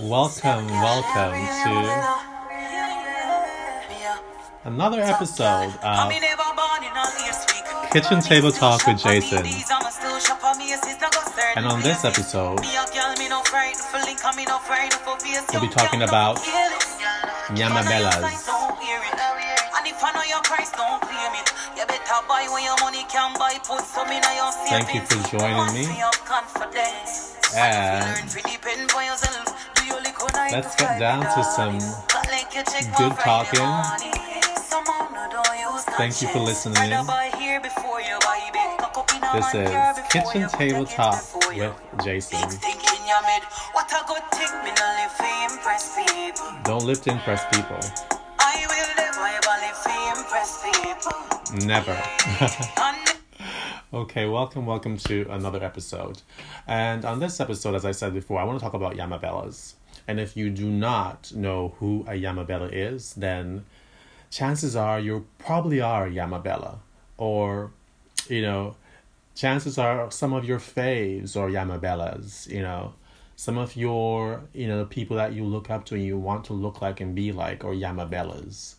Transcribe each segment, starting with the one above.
Welcome, welcome to another episode of Kitchen Table Talk with Jason. And on this episode, we'll be talking about Yamabellas. Thank you for joining me. And let's get down to some good talking. Thank you for listening. This is Kitchen Table Talk with Jason. Don't live to impress people. Never. okay, welcome, welcome to another episode. And on this episode, as I said before, I want to talk about Yamabellas. And if you do not know who a Yamabella is, then chances are you probably are a Yamabella. Or, you know, chances are some of your faves are Yamabellas, you know. Some of your, you know, people that you look up to and you want to look like and be like are Yamabellas.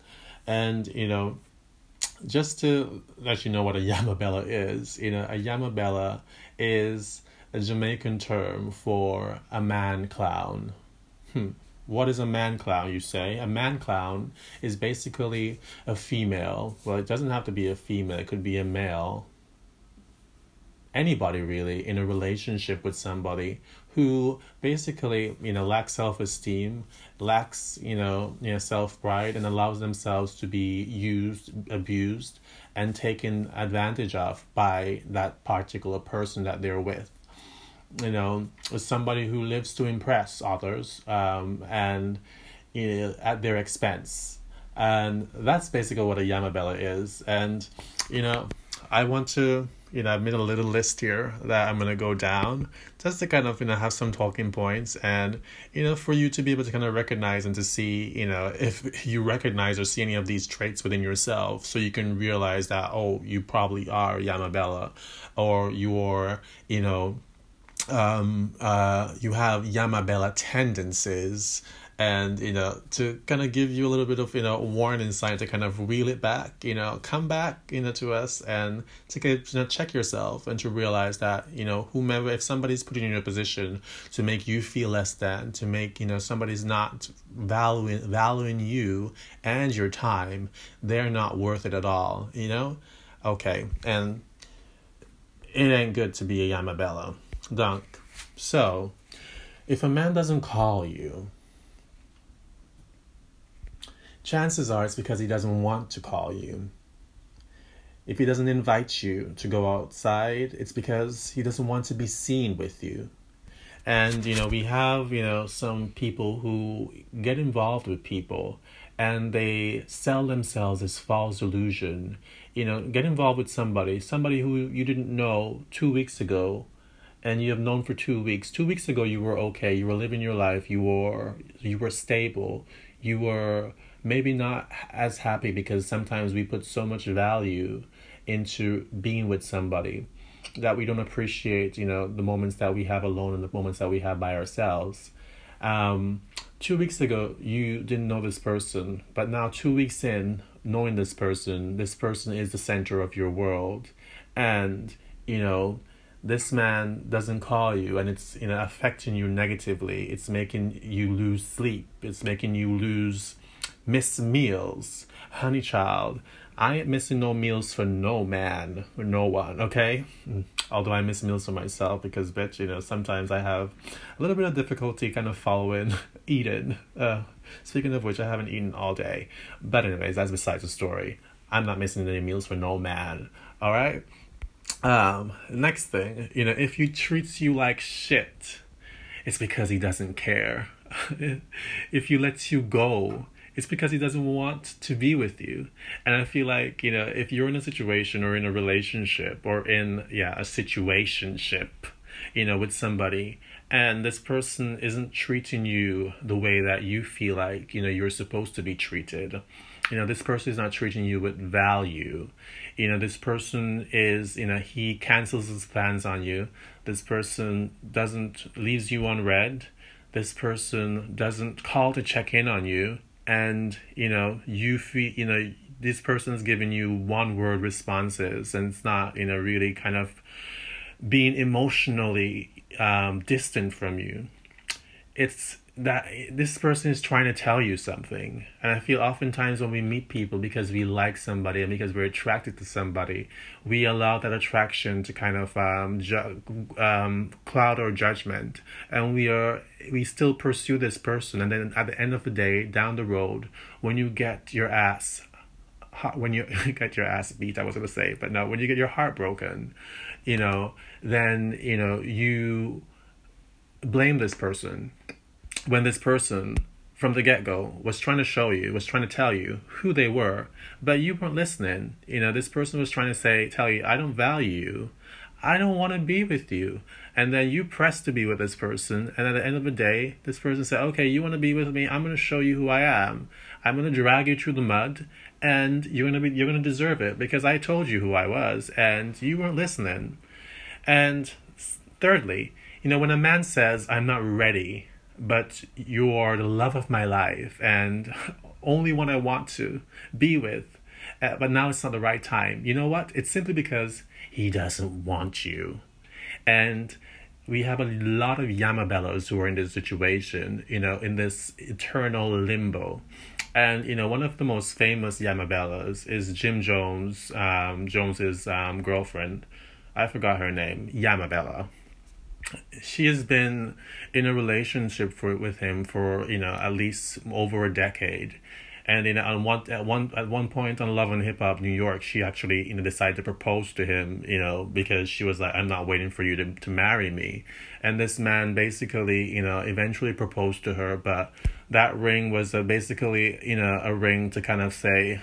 And, you know, just to let you know what a Yamabella is, you know, a Yamabella is a Jamaican term for a man clown. Hmm. What is a man clown, you say? A man clown is basically a female. Well, it doesn't have to be a female, it could be a male. Anybody really in a relationship with somebody who basically, you know, lacks self esteem, lacks, you know, you know, self pride and allows themselves to be used, abused, and taken advantage of by that particular person that they're with you know, somebody who lives to impress others um, and you know, at their expense. And that's basically what a Yamabella is. And, you know, I want to, you know, I've made a little list here that I'm going to go down just to kind of, you know, have some talking points and, you know, for you to be able to kind of recognize and to see, you know, if you recognize or see any of these traits within yourself so you can realize that, oh, you probably are Yamabella or you're, you know, um, uh, you have Yamabella tendencies and you know to kind of give you a little bit of you know warning sign to kind of reel it back you know come back you know to us and to get, you know check yourself and to realize that you know whomever if somebody's putting you in a position to make you feel less than to make you know somebody's not valuing valuing you and your time they're not worth it at all you know? Okay and it ain't good to be a yamabella Dunk. So, if a man doesn't call you, chances are it's because he doesn't want to call you. If he doesn't invite you to go outside, it's because he doesn't want to be seen with you. And, you know, we have, you know, some people who get involved with people and they sell themselves as false illusion. You know, get involved with somebody, somebody who you didn't know two weeks ago and you have known for two weeks. Two weeks ago, you were okay. You were living your life. You were you were stable. You were maybe not as happy because sometimes we put so much value into being with somebody that we don't appreciate. You know the moments that we have alone and the moments that we have by ourselves. Um, two weeks ago, you didn't know this person, but now two weeks in, knowing this person, this person is the center of your world, and you know this man doesn't call you and it's you know affecting you negatively it's making you lose sleep it's making you lose miss meals. Honey child i ain't missing no meals for no man for no one okay? Although i miss meals for myself because bitch you know sometimes i have a little bit of difficulty kind of following eating uh speaking of which i haven't eaten all day. But anyways that's besides the story. I'm not missing any meals for no man all right um, next thing, you know, if he treats you like shit, it's because he doesn't care. if he lets you go, it's because he doesn't want to be with you. And I feel like, you know, if you're in a situation or in a relationship or in, yeah, a situationship, you know, with somebody, and this person isn't treating you the way that you feel like, you know, you're supposed to be treated, you know, this person is not treating you with value. You know this person is you know he cancels his plans on you. This person doesn't leaves you on read. This person doesn't call to check in on you. And you know you feel you know this person's giving you one word responses and it's not you know really kind of being emotionally um, distant from you. It's that this person is trying to tell you something. And i feel oftentimes when we meet people because we like somebody and because we're attracted to somebody we allow that attraction to kind of um, ju- um, cloud our judgment. And we are we still pursue this person. And then at the end of the day down the road when you get your ass when you get your ass beat i was going to say but no when you get your heart broken you know then you know you blame this person when this person from the get go was trying to show you, was trying to tell you who they were, but you weren't listening. You know, this person was trying to say, tell you, I don't value you. I don't want to be with you. And then you press to be with this person. And at the end of the day, this person said, okay, you want to be with me? I'm going to show you who I am. I'm going to drag you through the mud and you're going to be, you're going to deserve it because I told you who I was and you weren't listening. And thirdly, you know, when a man says, I'm not ready, but you are the love of my life and only one I want to be with. Uh, but now it's not the right time. You know what? It's simply because he doesn't want you. And we have a lot of Yamabellas who are in this situation, you know, in this eternal limbo. And you know, one of the most famous Yamabellas is Jim Jones, um, Jones's um, girlfriend. I forgot her name, Yamabella. She has been in a relationship for with him for you know at least over a decade and know on one at one at one point on Love and Hip Hop New York, she actually you know decided to propose to him, you know, because she was like, I'm not waiting for you to to marry me, and this man basically you know eventually proposed to her, but that ring was a, basically you know a ring to kind of say,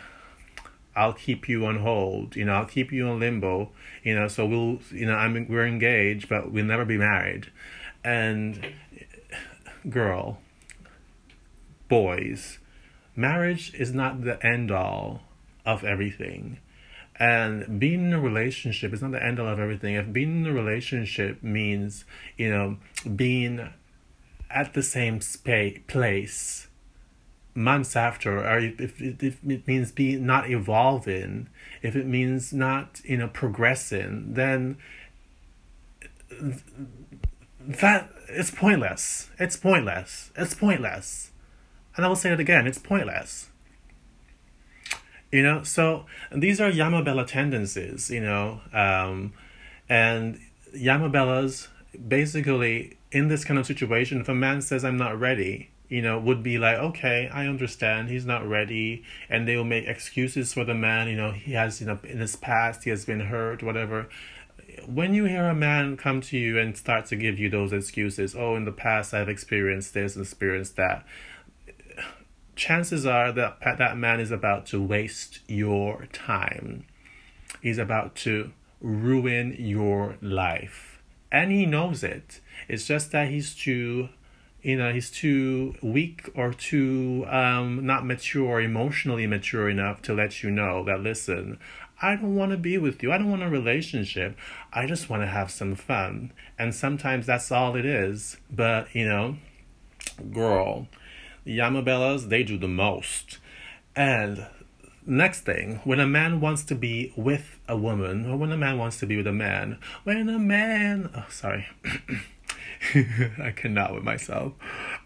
I'll keep you on hold. You know, I'll keep you in limbo. You know, so we'll, you know, I'm we're engaged, but we'll never be married. And girl, boys, marriage is not the end all of everything. And being in a relationship is not the end all of everything. If being in a relationship means, you know, being at the same space place months after, or if, if, if it means being not evolving, if it means not you know progressing, then that it's pointless. It's pointless. It's pointless. And I will say it again. It's pointless. You know, so these are Yamabella tendencies. You know, um, and Yamabellas basically in this kind of situation, if a man says I'm not ready, you know, would be like, okay, I understand he's not ready, and they will make excuses for the man. You know, he has, you know, in his past he has been hurt, whatever. When you hear a man come to you and start to give you those excuses, oh, in the past I've experienced this, experienced that, chances are that that man is about to waste your time. He's about to ruin your life, and he knows it. It's just that he's too you know he's too weak or too um, not mature emotionally mature enough to let you know that listen i don't want to be with you. I don't want a relationship. I just want to have some fun. And sometimes that's all it is. But you know girl yamabellas they do the most and next thing when a man wants to be with a woman or when a man wants to be with a man when a man oh sorry I cannot with myself.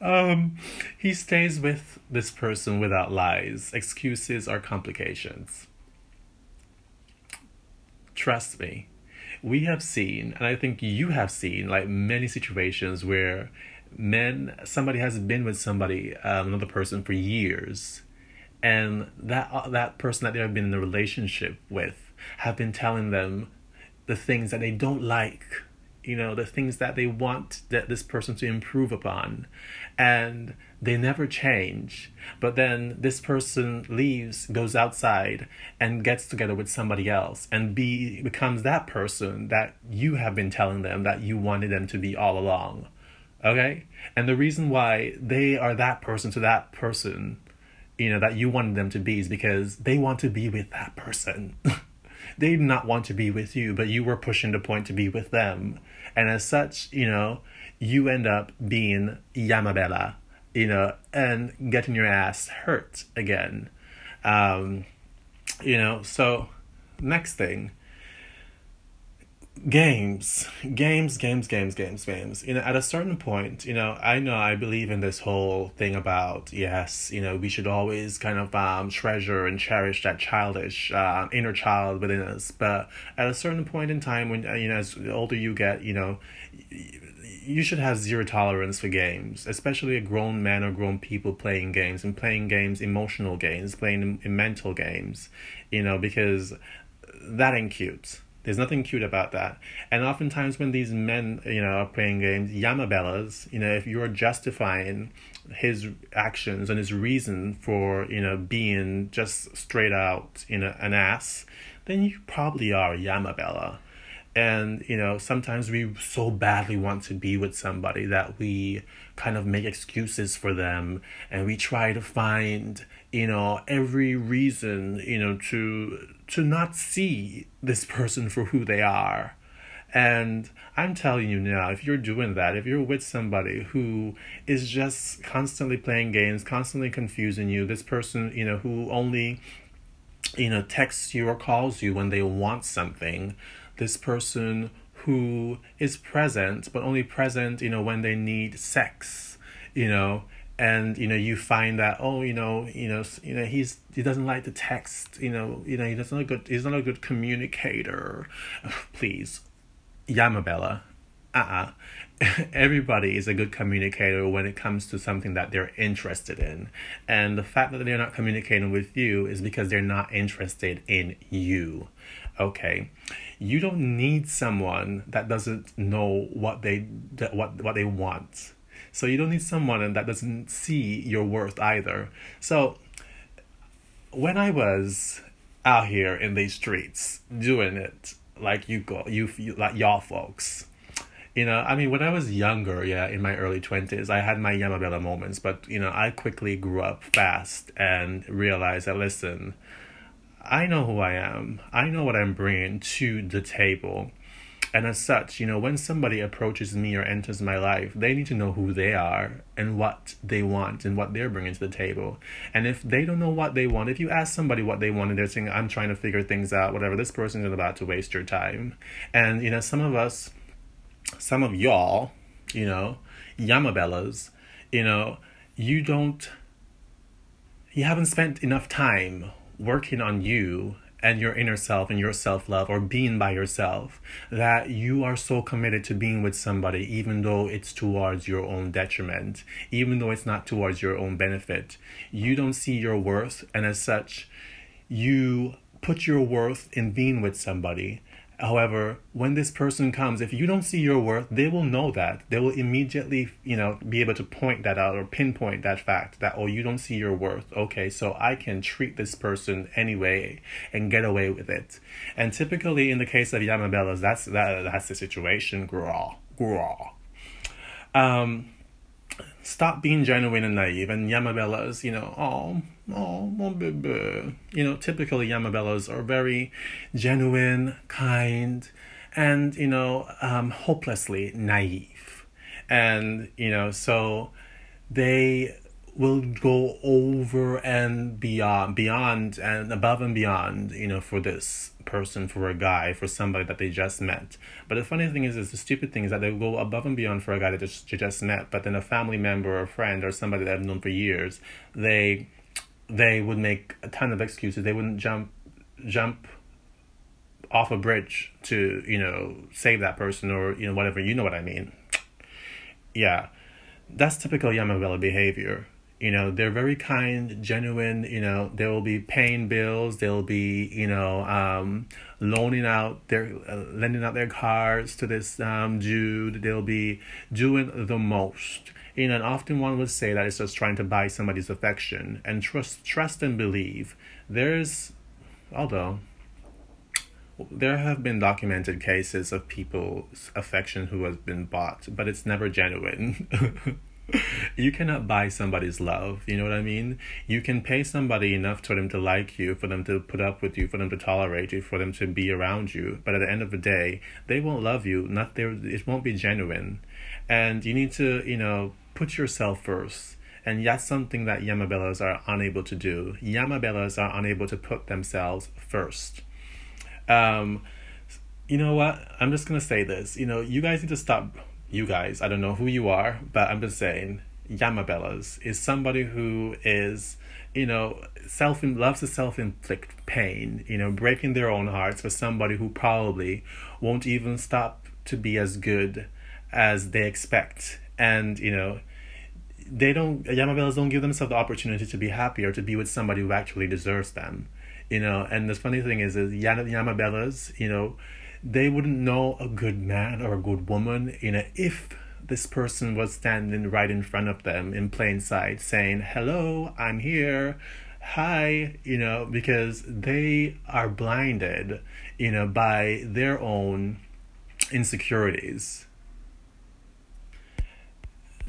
Um, he stays with this person without lies, excuses, or complications. Trust me, we have seen, and I think you have seen, like many situations where men, somebody has been with somebody, um, another person for years, and that uh, that person that they have been in a relationship with have been telling them the things that they don't like you know the things that they want that this person to improve upon and they never change. But then this person leaves goes outside and gets together with somebody else and be becomes that person that you have been telling them that you wanted them to be all along okay? And the reason why they are that person to that person you know that you wanted them to be is because they want to be with that person. They did not want to be with you but you were pushing the point to be with them. And as such, you know, you end up being Yamabella, you know, and getting your ass hurt again. Um, you know, so next thing games games games games games games. You know at a certain point you know i know i believe in this whole thing about yes you know we should always kind of um treasure and cherish that childish uh, inner child within us. But at a certain point in time when you know as older you get you know you should have zero tolerance for games, especially a grown man or grown people playing games and playing games, emotional games, playing mental games, you know, because that ain't cute there's nothing cute about that. And oftentimes when these men, you know, are playing games, Yamabellas, you know, if you're justifying his actions and his reason for, you know, being just straight out, you know, an ass, then you probably are a Yamabella. And, you know, sometimes we so badly want to be with somebody that we kind of make excuses for them and we try to find, you know, every reason, you know, to to not see this person for who they are. And I'm telling you now, if you're doing that, if you're with somebody who is just constantly playing games, constantly confusing you, this person, you know, who only, you know, texts you or calls you when they want something, this person who is present, but only present, you know, when they need sex, you know, and you know you find that oh you know you know you know he's he doesn't like to text you know you know he doesn't a good he's not a good communicator. Please. Yamabella. Uh-uh. Everybody is a good communicator when it comes to something that they're interested in. And the fact that they're not communicating with you is because they're not interested in you. Okay you don't need someone that doesn't know what they what what they want so you don't need someone that doesn't see your worth either. So when I was out here in these streets doing it like you go you, you like y'all folks you know i mean when i was younger yeah in my early 20s i had my yamabella moments but you know i quickly grew up fast and realized that listen i know who i am i know what i'm bringing to the table and as such, you know, when somebody approaches me or enters my life, they need to know who they are and what they want and what they're bringing to the table. And if they don't know what they want, if you ask somebody what they want and they're saying, I'm trying to figure things out, whatever, this person is about to waste your time. And, you know, some of us, some of y'all, you know, Yamabellas, you know, you don't, you haven't spent enough time working on you and your inner self and your self love or being by yourself that you are so committed to being with somebody even though it's towards your own detriment, even though it's not towards your own benefit. You don't see your worth, and as such, you put your worth in being with somebody However, when this person comes, if you don't see your worth, they will know that. They will immediately, you know, be able to point that out or pinpoint that fact that, oh, you don't see your worth. Okay, so I can treat this person anyway and get away with it. And typically, in the case of Yamabellas, that's that, that's the situation. Graw, graw. Um, stop being genuine and naive. And Yamabellas, you know, oh, oh, mon bébé. You know, typically Yamabellas are very genuine, kind, and, you know, um, hopelessly naive. And, you know, so they will go over and beyond beyond and above and beyond you know for this person for a guy for somebody that they just met but the funny thing is is the stupid thing is that they go above and beyond for a guy that just, you just met but then a family member or a friend or somebody that i've known for years they they would make a ton of excuses. They wouldn't jump jump off a bridge to you know save that person or you know whatever. You know what i mean? Yeah. That's typical Yamabella behavior you know they're very kind genuine you know they will be paying bills they'll be you know um, loaning out their uh, lending out their cars to this um, dude they'll be doing the most. You know and often one would say that it's just trying to buy somebody's affection and trust trust and believe. There's although there have been documented cases of people's affection who has been bought but it's never genuine you cannot buy somebody's love. You know what I mean? You can pay somebody enough for them to like you, for them to put up with you, for them to tolerate you, for them to be around you. But at the end of the day, they won't love you. Not there. It won't be genuine. and you need to you know put yourself first and that's something that Yamabellas are unable to do. Yamabellas are unable to put themselves first. Um, you know what? I'm just gonna say this. You know, you guys need to stop. You guys, I don't know who you are, but I'm just saying, Yamabellas is somebody who is, you know, self loves to self inflict pain. You know, breaking their own hearts for somebody who probably won't even stop to be as good as they expect, and you know they don't Yamabellas don't give themselves the opportunity to be happy or to be with somebody who actually deserves them you know and the funny thing is is Yamabellas you know they wouldn't know a good man or a good woman you know if this person was standing right in front of them in plain sight saying hello i'm here. Hi you know because they are blinded you know by their own insecurities.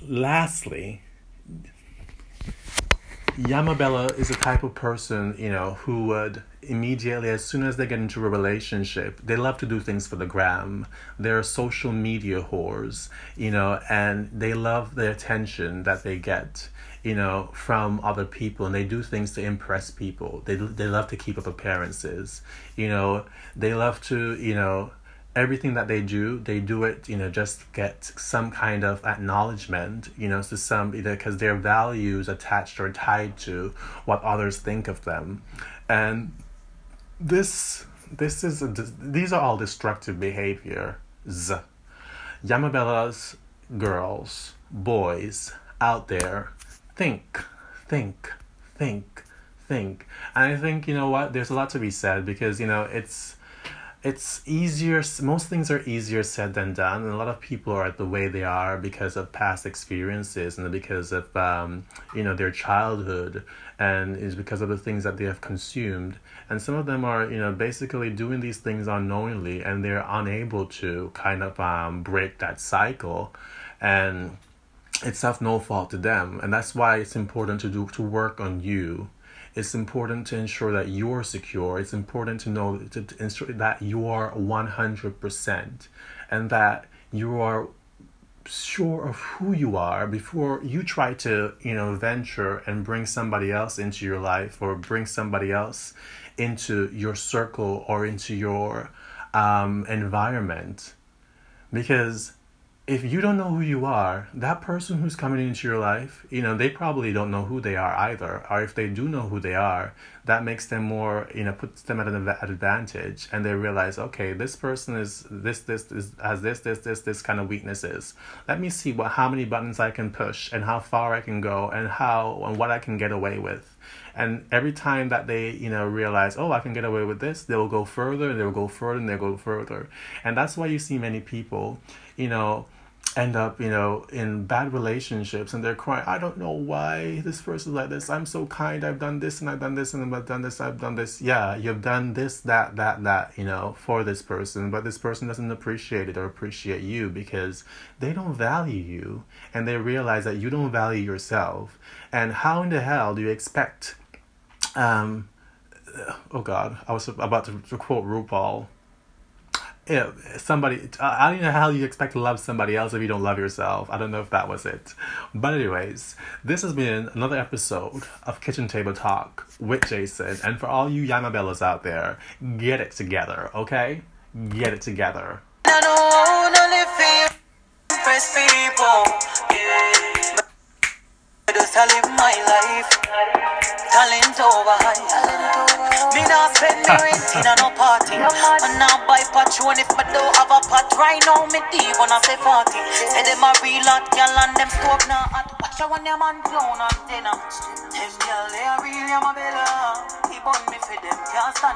Lastly Yamabella is a type of person, you know, who would immediately, as soon as they get into a relationship, they love to do things for the gram. They're social media whores, you know, and they love the attention that they get, you know, from other people, and they do things to impress people. They they love to keep up appearances, you know. They love to, you know, everything that they do, they do it, you know, just get some kind of acknowledgement, you know, to some either because their values attached or tied to what others think of them, and this this is a, these are all destructive behaviors. Yamabella's girls, boys out there, think, think, think, think, and I think you know what. There's a lot to be said because you know it's it's easier most things are easier said than done and a lot of people are the way they are because of past experiences and because of um, you know their childhood and is because of the things that they have consumed. And some of them are you know basically doing these things unknowingly and they're unable to kind of um, break that cycle and it's of no fault to them. And that's why it's important to do to work on you it's important to ensure that you're secure. It's important to know to, to ensure that you are 100% and that you are sure of who you are before you try to, you know, venture and bring somebody else into your life or bring somebody else into your circle or into your um, environment. Because if you don't know who you are, that person who's coming into your life, you know, they probably don't know who they are either. Or if they do know who they are, that makes them more, you know, puts them at an advantage, and they realize, okay, this person is this, this, this has this, this, this, this kind of weaknesses. Let me see what how many buttons I can push and how far I can go and how and what I can get away with. And every time that they, you know, realize, oh, I can get away with this, they will go further, they will go further, and they'll go further. And that's why you see many people, you know, end up, you know, in bad relationships and they're crying, I don't know why this person's like this. I'm so kind. I've done this and I've done this and I've done this, I've done this. Yeah, you've done this, that, that, that, you know, for this person, but this person doesn't appreciate it or appreciate you because they don't value you and they realize that you don't value yourself. And how in the hell do you expect um oh god, I was about to, to quote RuPaul somebody. I don't know how you expect to love somebody else if you don't love yourself. I don't know if that was it. But, anyways, this has been another episode of Kitchen Table Talk with Jason. And for all you Yamabellas out there, get it together, okay? Get it together. Talent over not spend me rent in a no party. And now buy patron if me don't have a pot. Right now me deep when I say 40. Say them a real hot gal and them stove now hot. Watch out when them man clown and dinner. Them gal they a real yamabella. He bun me for them can't stand